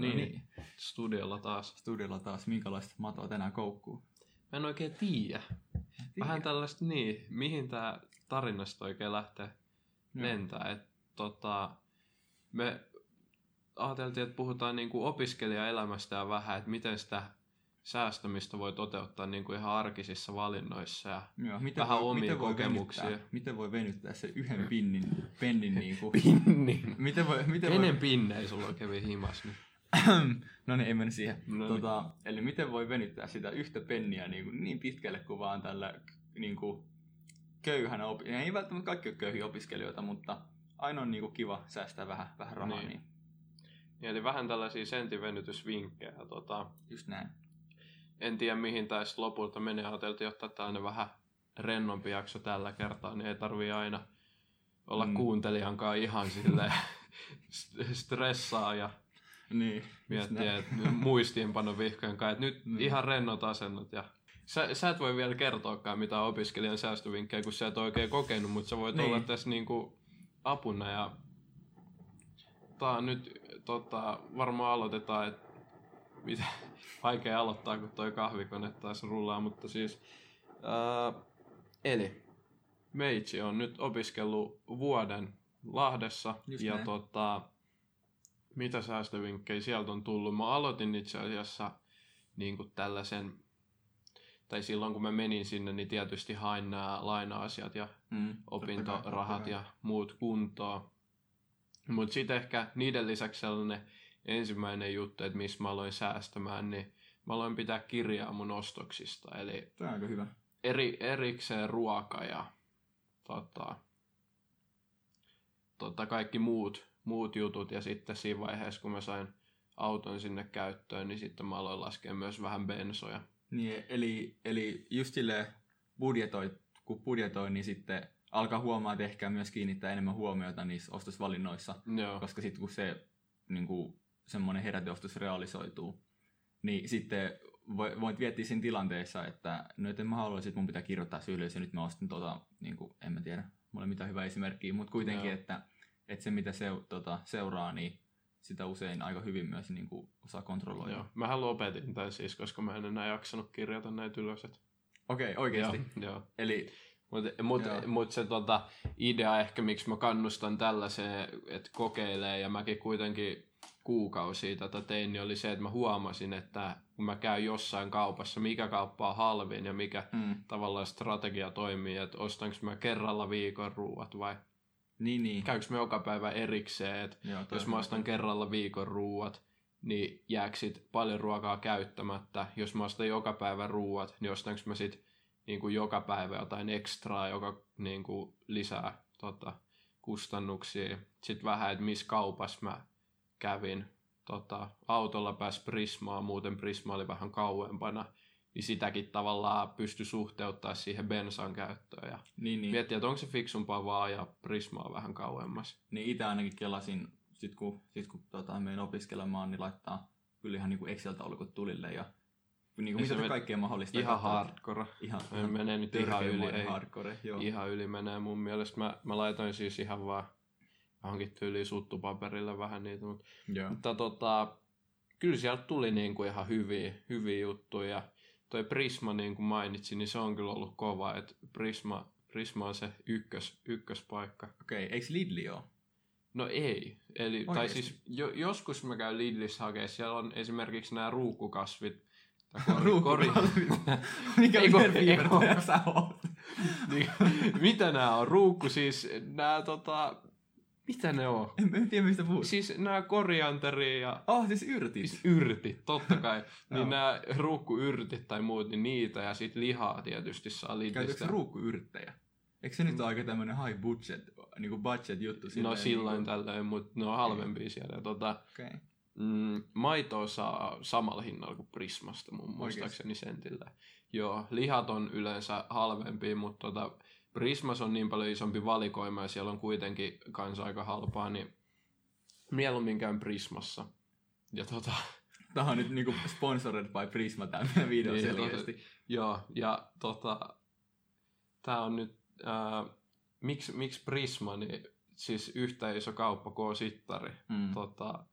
niin. niin. Studiolla taas. Studiolla taas, minkälaista matoa tänään koukkuu? Mä en oikein tiedä. Vähän tällaista niin, mihin tää tarinasta oikein lähtee lentää. Et, tota, me ajateltiin, että puhutaan niinku opiskelijaelämästä ja vähän, että miten sitä säästämistä voi toteuttaa niinku ihan arkisissa valinnoissa ja Joo, miten vähän voi, omia miten voi kokemuksia. Venyttää, miten voi venyttää se yhden pinnin, pennin niinku... Pinnin. miten voi, miten Kenen voi... pinnei sulla kävi himas nyt? no niin, ei mennä siihen. No niin. tota, eli miten voi venyttää sitä yhtä penniä niin, kuin, niin pitkälle kuin vaan tällä niin kuin, köyhänä opi- Ei välttämättä kaikki ole köyhiä opiskelijoita, mutta aina on niin kuin, kiva säästää vähän, vähän rahaa. Niin. Niin. Niin, Eli vähän tällaisia sentivenytysvinkkejä. Tota, Just näin. en tiedä mihin sitten lopulta menee. Ajateltiin ottaa tällainen vähän rennompi jakso tällä kertaa, niin ei tarvii aina olla Mm. kuuntelijankaan ihan silleen st- stressaa ja Niin, miettiä, että muistiinpano vihkojen kanssa, että nyt Niin. ihan rennot asennot ja Sä, sä et voi vielä kertoakaan mitään opiskelijan säästövinkkejä, kun sä et oikein kokenut, mutta sä voit Niin. olla tässä niinku apuna ja tää on nyt tota, varmaan aloitetaan, että mitä vaikea aloittaa, kun toi kahvikone taas rullaa, mutta siis ää, eli Meitsi on nyt opiskellut vuoden Lahdessa Just ja näin. tota, mitä säästövinkkejä sieltä on tullut? Mä aloitin itse asiassa niin kuin tällaisen, tai silloin kun mä menin sinne, niin tietysti hain nämä laina-asiat ja Mm, opintorahat ja muut kuntoon. Mutta sitten ehkä niiden lisäksi sellainen ensimmäinen juttu, että missä mä aloin säästämään, niin mä aloin pitää kirjaa mun ostoksista. Eli. Tämä on aika hyvä. eri, erikseen ruoka ja tota, tota, kaikki muut, muut jutut. Ja sitten siinä vaiheessa, kun mä sain auton sinne käyttöön, niin sitten mä aloin laskea myös vähän bensoja. Niin, eli, eli just silleen budjetoi, kun budjetoi, niin sitten alkaa huomaa, että ehkä myös kiinnittää enemmän huomiota niissä ostosvalinnoissa. Joo, koska sitten kun se niin kuin, semmoinen heräteostus realisoituu, niin sitten voi- voit miettiä siinä tilanteessa, että no et en mä haluaisi, että mun pitää kirjoittaa se ylös ja nyt mä ostin tota, niin kuin, en mä tiedä, mulla ei mitään hyvää esimerkkiä, mutta kuitenkin, Joo. että, että se mitä se, tota, seuraa, niin sitä usein aika hyvin myös niin kuin, osaa kontrolloida. joo. Mähän lopetin tämän siis, koska mä en enää jaksanut kirjata näitä ylös. Okei, okay, oikeasti. Joo, joo. Eli Mutta mut, mut se tota, idea ehkä, miksi mä kannustan tällaiseen, että kokeilee, ja mäkin kuitenkin kuukausia tätä tein, niin oli se, että mä huomasin, että kun mä käyn jossain kaupassa, mikä kauppa on halvin ja mikä mm, tavallaan strategia toimii, että ostanko mä kerralla viikon ruuat vai niin, niin. käykö mä joka päivä erikseen, että jos mä ostan kerralla viikon ruuat, niin jääkö sit paljon ruokaa käyttämättä. Jos mä ostan joka päivä ruuat, niin ostanko mä sit niin kuin joka päivä jotain ekstraa, joka niin kuin lisää tota, kustannuksia. Sitten vähän, että missä kaupassa mä kävin. Tota, autolla pääsi Prismaan, muuten Prisma oli vähän kauempana. Niin sitäkin tavallaan pysty suhteuttaa siihen bensan käyttöön. Ja Niin, niin. miettiä, että onko se fiksumpaa vaan ja Prismaa vähän kauemmas. Niin itse ainakin kelasin, sit kun, sit kun tota, menen opiskelemaan, niin laittaa kyllä ihan niin Excel-taulukot tulille ja niin kuin mitä kaikkea mahdollista. Ihan katsoa. hardcore. Ihan, Ei mene nyt ihan yli, ei. hardcore, joo. Ihan yli menee mun mielestä. Mä, mä laitoin siis ihan vaan johonkin tyyliin suttupaperille vähän niitä, mutta, mutta tota, kyllä sieltä tuli niinku ihan hyviä, hyviä juttuja. Toi Prisma, niin kuin mainitsin, niin se on kyllä ollut kova, että Prisma, Prisma on se ykkös, ykköspaikka. Okei, eikö Lidli ole? No ei. Eli, tai Oikeesti? siis jo, joskus mä käyn Lidlissä hakea, siellä on esimerkiksi nämä ruukkukasvit. tai Kori, Ruukukasvit. Mikä viherpiipertäjä eiku- sä oot? niin, mitä nämä on? Ruukku siis, nämä tota, mitä ne on? En, en tiedä mistä puhut. Siis nämä korianteri ja Oh, siis yrtit. siis yrtit, totta kai. Niin nämä ruukkuyrtit tai muut, niin niitä ja sitten lihaa tietysti saa Käytätkö Lidlistä. ruukkuyrttejä? Eikö se nyt ole aika tämmönen high budget, niinku budget juttu? No silleen silloin niinku- tällöin, mutta ne on halvempia siellä. Ja Tota, Okei. mm, maitoa saa samalla hinnalla kuin Prismasta mun muistaakseni sentillä. Joo, lihat on yleensä halvempia, mutta tota, Prismas on niin paljon isompi valikoima ja siellä on kuitenkin kanssa aika halpaa, niin mieluummin käyn Prismassa. Ja tota, Tämä on nyt niinku sponsored by Prisma tämä video Niin, selkeästi. Joo, ja tota, tää on nyt, ää, miksi, miksi Prisma, niin siis yhtä iso kauppa kuin Sittari. Mm. Tota,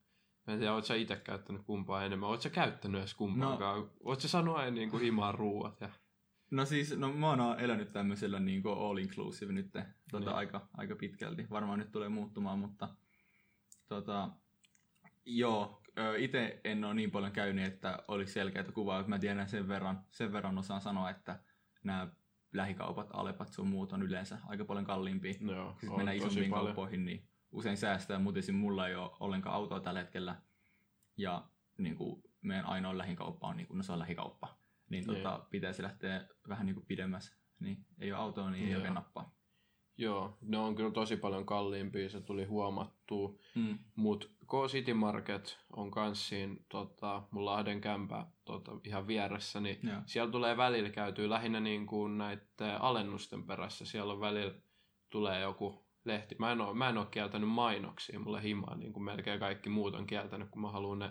Mä en tiedä, oot sä itse käyttänyt kumpaa enemmän. Oot sä käyttänyt edes kumpaakaan? No. Oot sä saanut aina niin kuin himaan ruuat? Ja... No siis, no mä oon elänyt tämmöisellä niin kuin all inclusive nyt tota, niin. aika, aika pitkälti. Varmaan nyt tulee muuttumaan, mutta tota, joo, itse en ole niin paljon käynyt, että olisi selkeää kuvaa. Mä tiedän sen verran, sen verran osaan sanoa, että nämä lähikaupat, Alepat sun muut on yleensä aika paljon kalliimpia. Joo, Sitten mennään isompiin kauppoihin, niin usein säästää, mutta esim. mulla ei ole ollenkaan autoa tällä hetkellä. Ja niin kuin, meidän ainoa lähikauppa on, niin kuin, no se on lähikauppa. Niin tota, pitäisi lähteä vähän niin kuin pidemmässä. Niin ei ole autoa, niin ei oikein nappaa. Joo, ne on kyllä tosi paljon kalliimpia, se tuli huomattua. Mm. Mutta K-City Market on kans siinä tota, mun Lahden kämpä tota, ihan vieressä, niin Joo. siellä tulee välillä käytyy lähinnä niin kuin näiden alennusten perässä. Siellä on välillä tulee joku lehti. Mä en ole, mä en ole kieltänyt mainoksia, mulle himaa, niin kuin melkein kaikki muut on kieltänyt, kun mä haluan ne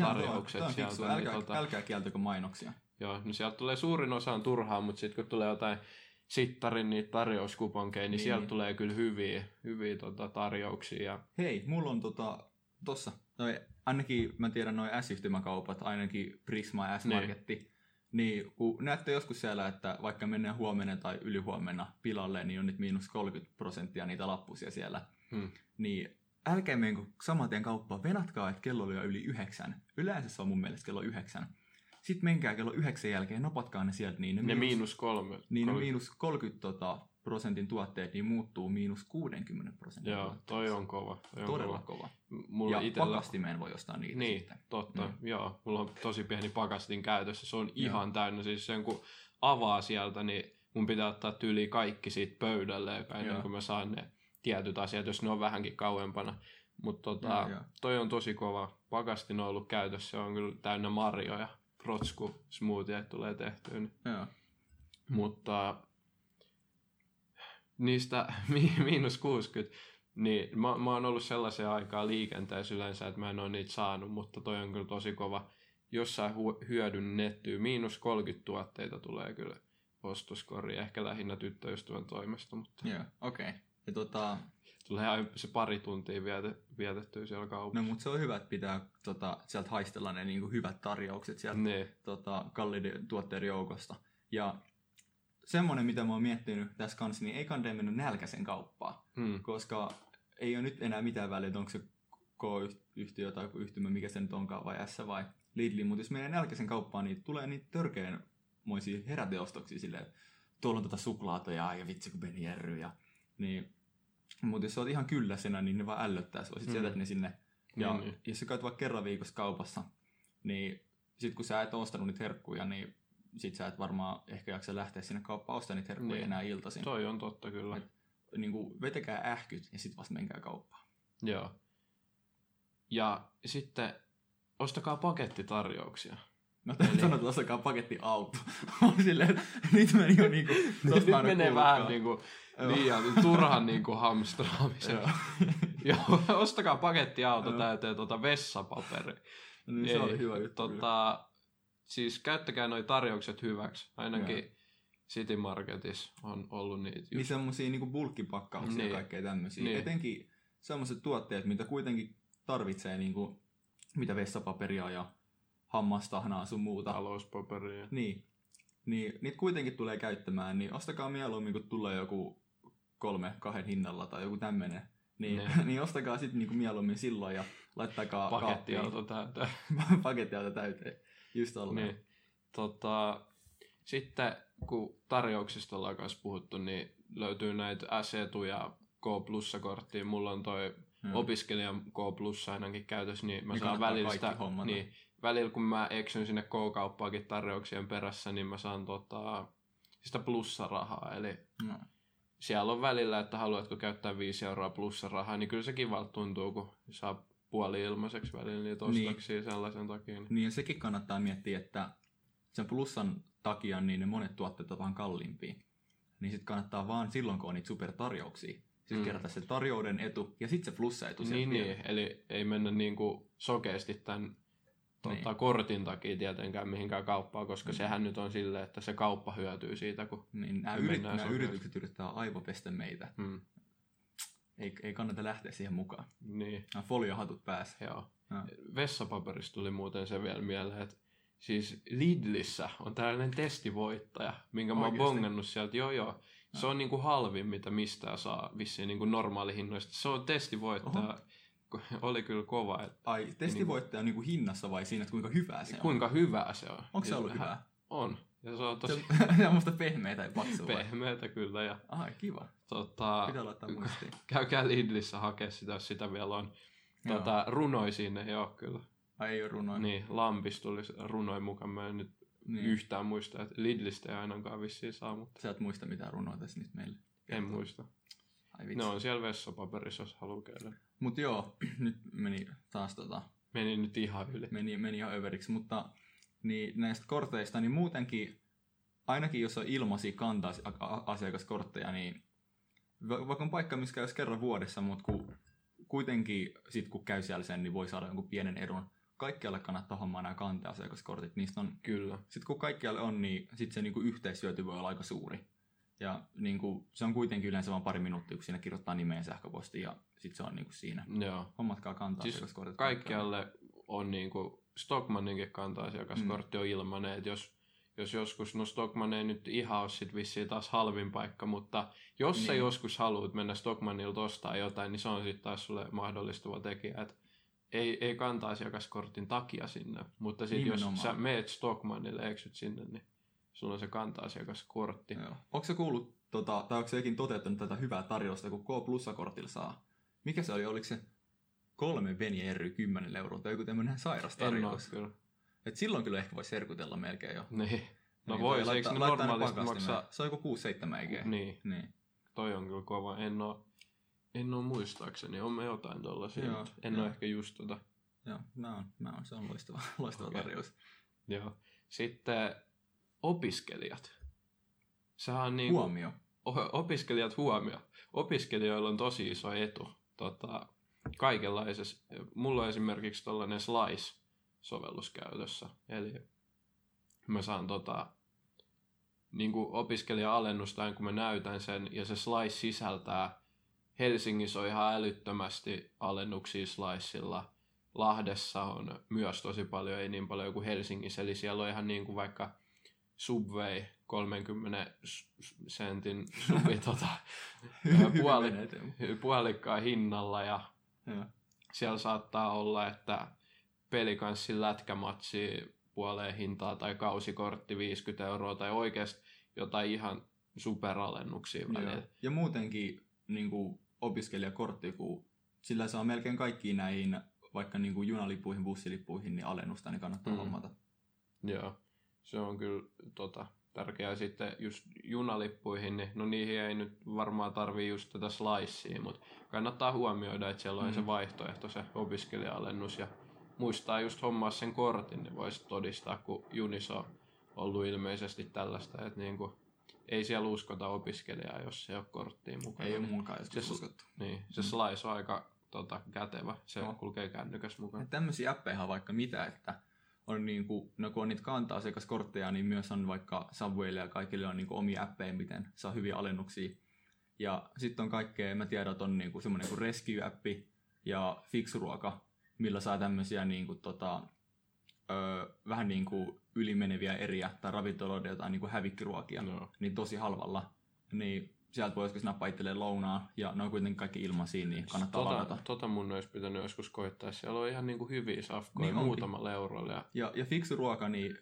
tarjoukset no, sieltä. Niin älkää, niin, tota, älkää kieltäkö mainoksia. Joo, no sieltä tulee suurin osa on turhaa, mutta sitten kun tulee jotain sittarin niitä tarjouskuponkeja, niin, niin sieltä tulee kyllä hyviä, hyviä tota, tarjouksia. Ja... Hei, mulla on tota, tossa, noi, ainakin mä tiedän noin S-yhtymäkaupat, ainakin Prisma ja S-Marketti, niin. niin kun näette joskus siellä, että vaikka mennään huomenna tai ylihuomenna pilalle, niin on nyt miinus 30 prosenttia niitä lappusia siellä, hmm. niin älkää menkö saman tien kauppaan, venatkaa, että kello oli jo yli yhdeksän. Yleensä se on mun mielestä kello yhdeksän. Sitten menkää kello yhdeksän jälkeen, napatkaa ne sieltä. Niin ne, ne miinus, miinus kolme. Niin 30. ne miinus 30 tota, prosentin tuotteet niin muuttuu miinus 60 prosentin Joo, toi on kova. Toi on Todella kova. kova. Mulla ja itellä... pakastimeen voi ostaa niitä Niin, sitten. totta. Mm. Joo, mulla on tosi pieni pakastin käytössä. Se on ihan Joo. täynnä. Siis sen kun avaa sieltä, niin mun pitää ottaa tyyli kaikki siitä pöydälle, ennen Joo. kuin mä saan ne tietyt asiat, jos ne on vähänkin kauempana. Mutta tota, toi on tosi kova. Pakastin on ollut käytössä, se on kyllä täynnä marjoja rotsku smoothie tulee tehtyä. Niin. Joo. Mutta niistä miinus 60, niin mä, mä oon ollut sellaisia aikaa liikenteessä yleensä, että mä en ole niitä saanut, mutta toi on kyllä tosi kova. Jossain hu- hyödynnettyä, miinus 30 tuotteita tulee kyllä ostoskori, ehkä lähinnä tyttöystävän toimesta. Mutta... Joo, okei. Okay. Ja tota, tulee se pari tuntia vietet, vietettyä siellä kaupassa. No, mutta se on hyvä, että pitää tota, sieltä haistella ne niin kuin hyvät tarjoukset sieltä niin. tota, kalliiden tuotteiden joukosta. Ja semmoinen, mitä mä oon miettinyt tässä kanssa, niin ei kannata mennä nälkäisen kauppaan, hmm. koska ei ole nyt enää mitään väliä, onko se K-yhtiö tai yhtymä, mikä se nyt onkaan, vai S vai Lidli, mutta jos menee nälkäisen kauppaan, niin tulee niitä törkeänmoisia heräteostoksia silleen, tuolla on tota suklaata ja, ja vitsi kun järry ja niin mutta jos sä oot ihan kylläisenä, niin ne vaan ällöttää sua. Sitten mm. jätät ne sinne. Ja mm. jos sä käyt vaikka kerran viikossa kaupassa, niin sit kun sä et ostanut niitä herkkuja, niin sit sä et varmaan ehkä jaksa lähteä sinne kauppaan ostamaan niitä herkkuja niin. enää iltaisin. Toi on totta kyllä. Et, niin kuin, vetekää ähkyt ja sitten vasta menkää kauppaan. Joo. Ja sitten ostakaa pakettitarjouksia. No sanoa, että ostakaa paketti auto. on silleen, nyt meni jo niinku... nyt menee vähän niinku liian turhan niinku hamstraamisen. Joo, ostakaa pakettiauto täyteen tuota vessapaperi. Niin, se oli hyvä juttu. Tota, siis käyttäkää noi tarjoukset hyväksi. Ainakin Joo. City Marketissa on ollut niitä. Just. Niin semmosia niinku bulkkipakkauksia niin. ja kaikkea tämmöisiä. Niin. Etenkin semmoiset tuotteet, mitä kuitenkin tarvitsee niinku, mitä vessapaperia ja hammastahnaa sun muuta. Talouspaperia. Niin. Niin, niitä kuitenkin tulee käyttämään, niin ostakaa mieluummin, kun tulee joku kolme kahden hinnalla tai joku tämmöinen. Niin, ne. niin ostakaa sitten niinku mieluummin silloin ja laittakaa Pakettiauto täyteen. Pakettiauto täyteen, just. Niin. Tota, sitten kun tarjouksista ollaan kanssa puhuttu, niin löytyy näitä S-etuja K Plussa-korttia. Mulla on toi hmm. opiskelijan K Plussa ainakin käytössä, niin mä niin saan välillä sitä, niin, välillä kun mä eksyn sinne K-kauppaakin tarjouksien perässä, niin mä saan tota, sitä plussarahaa. Eli no. siellä on välillä, että haluatko käyttää 5 euroa plussarahaa, niin kyllä se kivalta tuntuu, kun saa puoli ilmaiseksi välillä niitä ostoksia niin. sellaisen takia. Niin. niin ja sekin kannattaa miettiä, että sen plussan takia niin ne monet tuotteet ovat vähän kalliimpia. Niin sitten kannattaa vaan silloin, kun on niitä supertarjouksia, sitten mm. kerätä se tarjouden etu ja sitten se plussaetu. Niin, niin, eli ei mennä niinku sokeasti tämän tuota, niin. kortin takia tietenkään mihinkään kauppaan, koska mm. sehän nyt on silleen, että se kauppa hyötyy siitä, kun niin, nämä, yrit, nämä yritykset yrittää aivopestä meitä. Mm. Ei, ei kannata lähteä siihen mukaan. Niin. Nämä foliohatut päässä. Joo. Joo. Vessapaperista tuli muuten se vielä mieleen, että siis Lidlissä on tällainen testivoittaja, minkä mä oon bongannut sieltä. Joo, joo. Se on niinku halvin, mitä mistään saa vissiin niinku normaalihinnoista. Se on testivoittaja. Oli kyllä kova. Että Ai, testivoittaja on niinku hinnassa vai siinä, että kuinka hyvää se on? kuinka hyvää se on. Onko se Ja ollut hän- hyvää? On. Ja se on tosi se on musta pehmeä tai paksu vai? pehmeätä kyllä. Ja, Ai, kiva. tota, Pitää laittaa muistiin. käykää Lidlissä hakea sitä, jos sitä vielä on. Joo. Tota, runoi sinne ei ole kyllä. Ai, ei ole runoa. Niin, Lampis tuli runoi mukaan. Mä en nyt Niin. yhtään muista, että Lidlistä ei ainakaan vissiin saa, mutta Sä et muista mitään runoa tässä nyt meille. en muista. Ai vitsi. Ne on siellä vessapaperissa, jos haluaa käydä. Mut joo, nyt meni taas tota, Meni nyt ihan yli. meni, meni ihan överiksi, mutta niin näistä korteista, niin muutenkin, ainakin jos on ilmaisia kantaa asiakaskortteja, niin va- vaikka on paikka, missä käy kerran vuodessa, mutta kun kuitenkin sit kun käy siellä sen, niin voi saada jonkun pienen edun. Kaikkialle kannattaa hommaa nämä kanteasiakaskortit. Niistä on, Kyllä. sitten kun kaikkialle on, niin sit se niinku yhteishyöty voi olla aika suuri. Ja niinku, se on kuitenkin yleensä vain pari minuuttia, kun siinä kirjoittaa nimeen sähköpostiin ja sitten se on niinku siinä. Joo. Hommatkaa kantaa Siis asiakaskortit. Kaikkialle on niinku, Stockmanninkin kanta-asiakaskortti on ilmanen, että jos, jos joskus, no Stockman ei nyt ihan ole sit vissiin taas halvin paikka, mutta jos niin. sä Niin. joskus haluat mennä Stockmannilta ostaa jotain, niin se on sitten taas sulle mahdollistava tekijä, että ei, ei kanta-asiakaskortin takia sinne, mutta sitten jos sä meet Stockmannille, eksyt sinne, niin sulla on se kanta-asiakaskortti. Joo. Onko se kuullut, tota, tai onko se jokin toteuttanut tätä hyvää tarjousta, kun K-plussakortilla saa? Mikä se oli? Oliko se kolme veni ry 10 euroa tai joku tämmöinen sairas tarjous? kyllä. Et silloin kyllä ehkä voisi serkutella melkein jo. Niin. No Niin, vois, toi eikö ne normaalisti maksaa... Se on joku 6-7 eikä. Niin, niin. toi on kyllä kova. En oo, en oo muistaakseni, on me jotain tollasia, Joo, en joo. oo ehkä just tota. Joo, mä oon, mä oon, se on loistava, loistava Okei. tarjous. Joo. Sitten opiskelijat. Sehän on niin Huomio. opiskelijat huomio. Opiskelijoilla on tosi iso etu. Tota, kaikenlaisessa. Mulla on esimerkiksi tällainen Slice-sovellus käytössä. Eli mä saan tota, niin kuin opiskelija-alennusta, kun mä näytän sen, ja se Slice sisältää, Helsingissä on ihan älyttömästi alennuksia Slicella, Lahdessa on myös tosi paljon, ei niin paljon kuin Helsingissä, eli siellä on ihan niin kuin vaikka Subway 30 s- s- sentin subi tota, puoli, puolikkaan hinnalla ja Joo. siellä saattaa olla, että pelikanssin lätkämatsi puoleen hintaa tai kausikortti 50 euroa tai oikeasti jotain ihan superalennuksia välillä. Ja muutenkin niin kuin opiskelijakortti, kun sillä saa melkein kaikkiin näihin, vaikka niin kuin junalippuihin, bussilippuihin, niin alennusta, niin kannattaa mm. hommata. Joo, se on kyllä tota, tärkeää sitten just junalippuihin, niin no niihin ei nyt varmaan tarvii just tätä slicea, mutta kannattaa huomioida, että siellä on Mm. se vaihtoehto, se opiskelija-alennus ja muistaa just hommaa sen kortin, niin voisi todistaa, kun junissa on ollut ilmeisesti tällaista, että niinku, ei siellä uskota opiskelijaa, jos ei ole korttia mukana. Ei ole niin, munkaan joskus Se- uskottu. niin, se Mm. slice on aika tota, kätevä, se No. kulkee kännykäs mukana. Ja tämmöisiä appeja on vaikka mitä, että on niin kuin, no kun on niitä kanta-asiakaskortteja, niin myös on vaikka Subwaylle ja kaikille on niin kuin omia appeja, miten saa hyviä alennuksia. Ja sitten on kaikkea, mä tiedän, että on niin kuin semmoinen kuin Rescue-appi ja Fixuruoka, millä saa tämmöisiä niin kuin, tota, öö, vähän niin kuin ylimeneviä eriä tai ravintoloiden jotain niin kuin hävikkiruokia, Joo. niin tosi halvalla. Niin sieltä voi joskus nappaa itselleen lounaan, ja ne on kuitenkin kaikki ilmaisia, niin kannattaa tota, ladata. tota mun olisi pitänyt joskus koittaa. Siellä on ihan niinku hyviä safkoja Niin niin muutamalla eurolla. Ja, Ja, ja fiksu ruoka, niin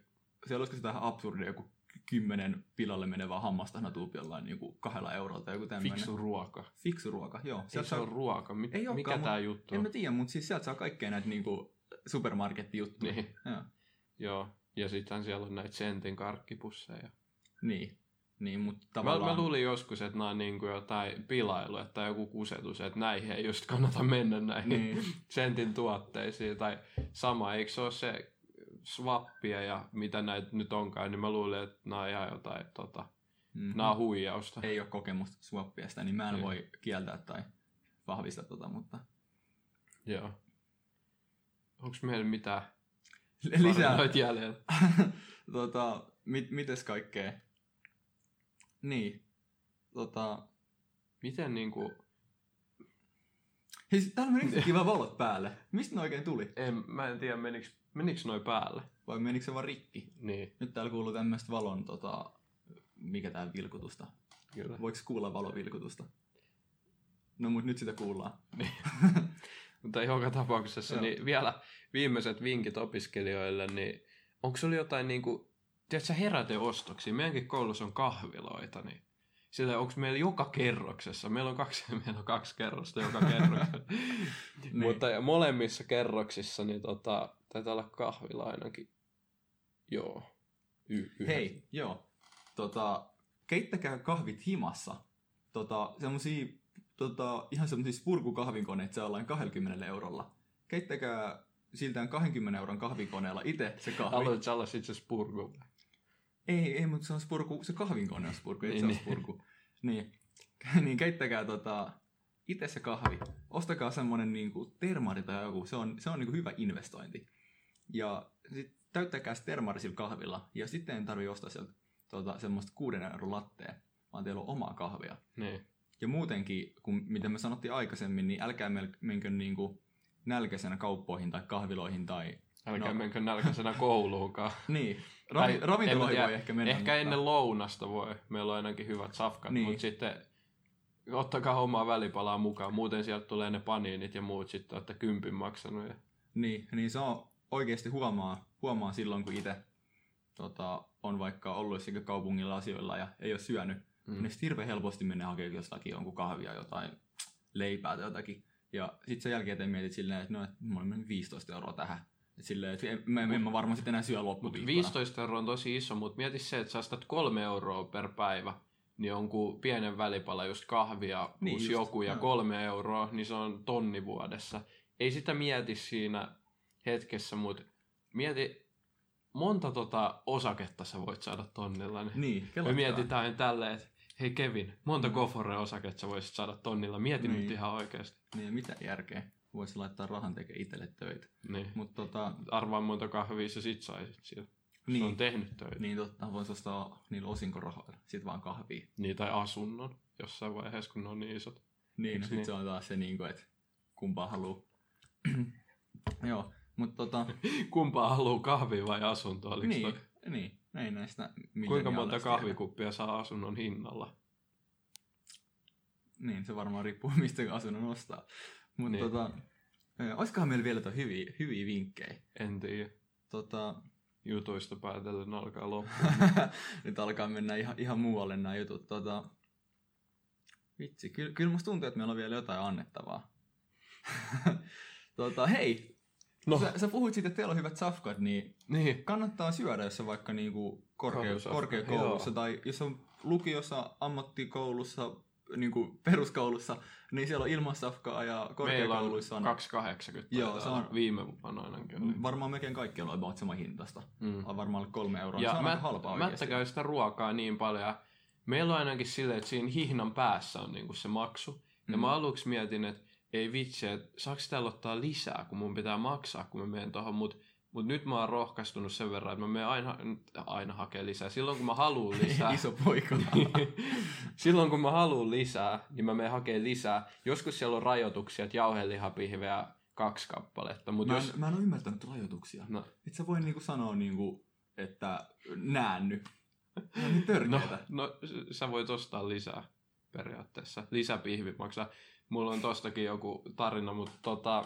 siellä olisiko sitä absurdia, joku kymmenen pilalle menevää hammastahnatuupi jollain niin kuin kahdella eurolla tai joku tämmöinen. fiksu ruoka. fiksu ruoka, joo. Ei Sieltä se saa, on ruoka. Mit, Ei mikä mut- juttu en on? mä tiedä, mutta siis sieltä saa kaikkea näitä niin kuin supermarkettijuttuja. Niin. Joo. Joo. Ja sittenhän siellä on näitä sentin karkkipusseja. Niin. Niin, mutta Mä, tavallaan... mä luulin joskus, että nämä on niinku jotain pilailu, että joku kusetus, että näihin ei just kannata mennä näihin Niin. sentin tuotteisiin. Tai sama, eikö se ole se swappia ja mitä näitä nyt onkaan, niin mä luulin, että nämä on ihan jotain, tota, Mm. nämä on huijausta. Ei ole kokemusta swappiasta, niin mä en Niin. voi kieltää tai vahvistaa tota, mutta... Joo. Onko meillä mitään Lisää, jäljellä? tota, mit, mites kaikkea? Niin. Tota, Miten niinku, Hei, täällä menikö kiva valot päälle? Mistä ne oikein tuli? En, mä en tiedä, meniks, meniks noi päälle. Vai menikö se vaan rikki? Niin, Nyt täällä kuuluu tämmöistä valon, tota, mikä tää vilkutusta. kyllä. Voiko kuulla valovilkutusta? No mut nyt sitä kuullaan. Mutta joka tapauksessa, niin vielä viimeiset vinkit opiskelijoille, niin onko sulla jotain niinku, tiedätkö heräteostoksia? Meidänkin koulussa on kahviloita, niin sillä onko meillä joka kerroksessa, meillä on kaksi, meillä on kaksi kerrosta joka kerroksessa, Niin. mutta molemmissa kerroksissa niin tota, taitaa olla kahvila ainakin. Joo. Y- yhdet. Hei, joo. Tota, keittäkää kahvit himassa. Tota, semmosia, tota, ihan semmosia spurkukahvinkoneet sellainen 20 eurolla. Keittäkää siltään 20 euron kahvikoneella itse se kahvi. Haluatko olla sit se spurgu? Ei, ei, mutta se on spurku, se kahvinkone on spurku, ei Niin, se ole niin. spurku. Niin, niin keittäkää tota, itse se kahvi. Ostakaa semmonen niinku termari tai joku, se on, se on niinku hyvä investointi. Ja sit täyttäkää se termari sillä kahvilla, ja sitten ei tarvi ostaa sieltä tota, semmoista kuuden euron lattea, vaan teillä on omaa kahvia. Niin. Ja muutenkin, kun mitä me sanottiin aikaisemmin, niin älkää menkö niinku nälkäisenä kauppoihin tai kahviloihin tai... Älkää No. menkö nälkäisenä kouluunkaan. Niin, Tai ravi- en ravintoloihin mä voi ehkä mennä. Ehkä mutta- ennen lounasta voi. Meillä on ainakin hyvät safkat, Niin. mutta sitten ottakaa omaa välipalaa mukaan. Muuten sieltä tulee ne paniinit ja muut sitten olette kympin maksanut. Ja... Niin, niin se on oikeasti huomaa, huomaa silloin, kun itse tota, on vaikka ollut jossakin kaupungilla asioilla ja ei ole syönyt. Mm. Niin sitten hirveän helposti menee hakemaan jostakin jonkun kahvia, jotain leipää tai jotakin. Ja sitten sen jälkeen mietit silleen, että no, et on mennyt 15 euroa tähän. Silleen, että en, mä, en mä varmaan sitten enää syö Mutta loppuviikkona. 15 euroa on tosi iso, mutta mieti se, että sä ostat kolme euroa per päivä, niin jonkun pienen välipala just kahvia Niin just, joku ja joo. kolme euroa, niin se on tonni vuodessa. Ei sitä mieti siinä hetkessä, mutta mieti, monta tota osaketta sä voit saada tonnilla. Niin Niin, Me mietitään tälleen, että hei Kevin, monta mm. Gofore-osaketta sä voisit saada tonnilla? Mieti Niin. nyt ihan oikeasti. Niin, mitä järkeä? Voisi laittaa rahan tekemään itselle töitä. Niin. Mutta tota, Arvaa monta kahvia sä sit saisit siellä. Niin. Se on niin, tehnyt töitä. Niin. totta, voisi ostaa niillä osinkorahoilla. Sitten vaan kahvia. niin. tai asunnon jossain vaiheessa, kun ne on niin isot. Niin, no sit niin? se on taas se, niin kuin, että kumpaa haluaa. Joo, mutta tota, Kumpaa haluaa kahvia vai asuntoa? Niin, toi- niin, ei näistä Kuinka monta kahvikuppia saa asunnon hinnalla? Niin, se varmaan riippuu mistä asunnon ostaa. Mutta Niin. tota, olisikohan meillä vielä hyviä, hyviä vinkkejä? En tiedä. Tota, Jutuista päätellen alkaa loppu. nyt alkaa mennä ihan, ihan muualle nämä jutut. Tota, vitsi, kyllä, kyllä musta tuntuu, että meillä on vielä jotain annettavaa. tota, hei, No, sä, sä puhuit siitä, että teillä on hyvät safkat, niin niin. kannattaa syödä, jos on vaikka niinku korkea, korkeakoulussa joo. tai jos on lukiossa, ammattikoulussa, niinku peruskoulussa, niin siellä on ilmassafkaa ja Meillä korkeakouluissa on on, 280. Joo, se on-. Viime vuonna ainakin varmaan melkein kaikki on about sama hintasta. Mm. On varmaan kolme euroa. Ja se on mä, halpaa Mättä käy sitä ruokaa niin paljon. ja Meillä on ainakin silleen, että siinä hihnan päässä on niinku se maksu. Ja Mm. mä aluksi mietin, että ei vitsi, että saako täällä ottaa lisää, kun mun pitää maksaa, kun mä menen tohon. Mut, mut nyt mä oon rohkaistunut sen verran, että mä menen aina, aina hakea lisää. Silloin kun mä haluan lisää. Iso poika. Silloin kun mä haluan lisää, niin mä menen hakemaan lisää. Joskus siellä on rajoituksia, että jauhelihapihveä kaksi kappaletta. Mut Mä, jos... en, mä en ole ymmärtänyt rajoituksia. No, Et sä voi niinku sanoa, niinku, että näänny. On niin no, törkeetä. no, sä voit ostaa lisää periaatteessa. Lisäpihvi maksaa. Mulla on tostakin joku tarina, mutta tota,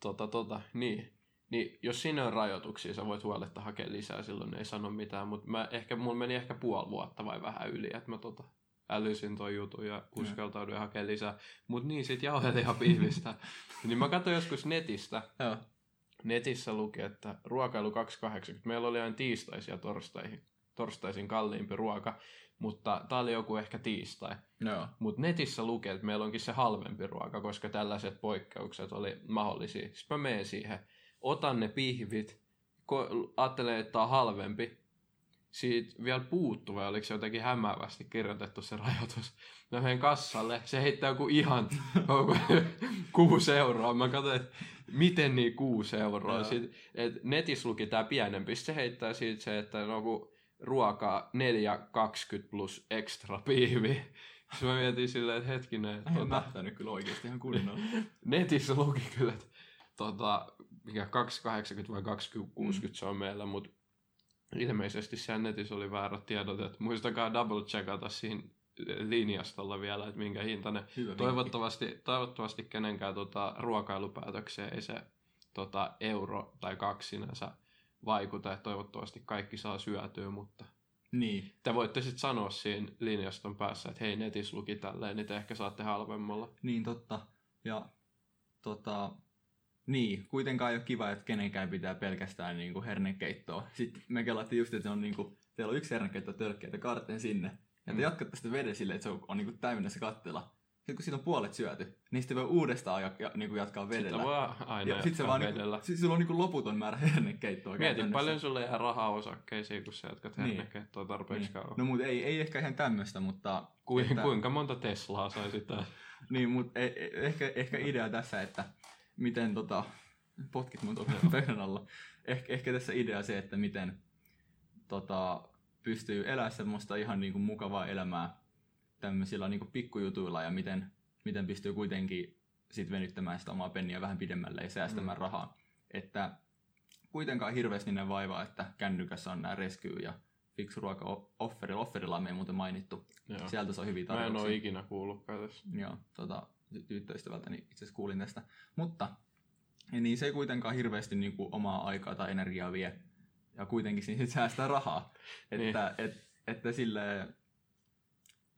tota, tota, niin. Niin, jos siinä on rajoituksia, sä voit huoletta hakea lisää, silloin ei sano mitään, mutta mä ehkä, mulla meni ehkä puoli vuotta vai vähän yli, että mä tota, älysin toi jutun ja uskaltauduin hakea lisää. Mutta niin, sit jauhelihapihvistä. niin mä katsoin joskus netistä, Joo. netissä luki, että ruokailu 280. Meillä oli aina tiistaisin ja torstaihin, torstaisin kalliimpi ruoka, mutta tää oli joku ehkä tiistai. Joo. Mutta netissä luki, että meillä onkin se halvempi ruoka, koska tällaiset poikkeukset oli mahdollisia. Sitten mä menen siihen, otan ne pihvit, ko- ajattelen, että on halvempi. Siitä vielä puuttuu, vai oliko se jotenkin hämäävästi kirjoitettu se rajoitus. Mä menen kassalle, se heittää joku ihan kuusi euroa. Mä katsoin, että miten niin kuusi euroa. Sitten, et netissä luki tää pienempi, se heittää siitä se, että no kun ruokaa 4,20 plus extra piivi. Sitten mä mietin silleen, että hetkinen, että En tota, mähtänyt kyllä oikeasti ihan kunnolla. netissä luki kyllä, että tota, mikä 280 vai 260 mm. se on meillä, mutta ilmeisesti siellä netissä oli väärät tiedot, että muistakaa double checkata siinä linjastolla vielä, että minkä hintainen. Hyvä Toivottavasti, toivottavasti kenenkään tota, ruokailupäätökseen ei se tota, euro tai kaksi sinänsä vaikuta, että toivottavasti kaikki saa syötyä, mutta Niin, te voitte sitten sanoa siinä linjaston päässä, että hei netissä luki tälleen, niin te ehkä saatte halvemmalla. niin totta. Ja tota, niin, kuitenkaan ei ole kiva, että kenenkään pitää pelkästään niin kuin hernekeittoa. Sitten me kelattiin just, että on niin kuin, teillä on yksi hernekeitto tölkki, että kaarteen sinne. Ja te Mm. jatkatte sitä veden silleen, että se on, on niin kuin täynnä se kattila. Sitten kun siitä on puolet syöty, niin sitten voi uudestaan ja, ja, niin kuin jatkaa vedellä. Sitä voi aina ja sitten se vaan vedellä. Niinku, sit sulla on niinku loputon määrä hernekeittoa. Käytännössä. paljon sulle jää rahaa osakkeisiin, kun sä jatkat Niin. hernekeittoa tarpeeksi Niin. kauan. No mutta ei, ei ehkä ihan tämmöistä, mutta... Kuin, että- Kuinka monta Teslaa sai sitä? Niin, mutta ehkä, ehkä idea tässä, että miten tota... Potkit mun tuolla pöydän alla. Ehkä, ehkä tässä idea se, että miten tota, pystyy elämään semmoista ihan niinku mukavaa elämää tämmöisillä niinku pikkujutuilla ja miten, miten pystyy kuitenkin sit venyttämään sitä omaa penniä vähän pidemmälle ja säästämään Mm. rahaa. Että kuitenkaan hirveästi ne vaivaa, että kännykässä on nämä rescue ja fiksu ruoka offeri. Offerilla on meidän muuten mainittu. Joo. Sieltä se on hyviä Mä en tarjouksia. ole ikinä kuullutkaan tästä. Joo, tota, ty- tyttöystävältäni itse asiassa kuulin tästä. Mutta niin se ei kuitenkaan hirveästi niin kuin, omaa aikaa tai energiaa vie. Ja kuitenkin siinä sit säästää rahaa. Niin. Että, et, että sille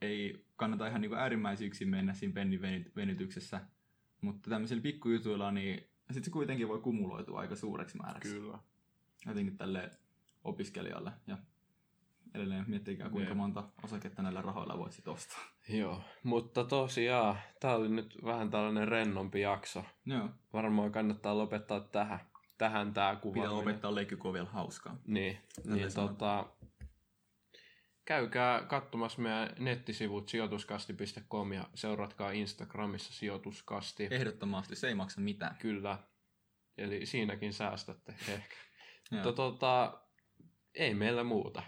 ei kannata ihan niin kuin äärimmäisyyksiin mennä siinä pennin veny- venytyksessä. Mutta tämmöisillä pikkujutuilla, niin sit se kuitenkin voi kumuloitua aika suureksi määräksi. Kyllä. Jotenkin tälle opiskelijalle. Ja edelleen miettikää, kuinka Jep. monta osaketta näillä rahoilla voisi ostaa. Joo, mutta tosiaan, tää oli nyt vähän tällainen rennompi jakso. Joo. Varmaan kannattaa lopettaa tähän, tähän tää kuva. Pitää lopettaa leikki, kun on vielä hauskaa. Niin, niin sanotaan. tota, käykää katsomassa meidän nettisivut sijoituskasti.com ja seuratkaa Instagramissa sijoituskasti. Ehdottomasti, se ei maksa mitään. Kyllä, eli siinäkin säästätte ehkä. Mutta tota, ei meillä muuta.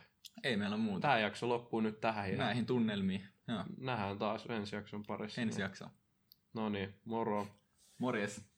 Ei meillä muuta. Tämä jakso loppuu nyt tähän ja Näihin tunnelmiin. Joo. nähdään taas ensi jakson parissa. Ensi jakso. No niin, moro. Morjes.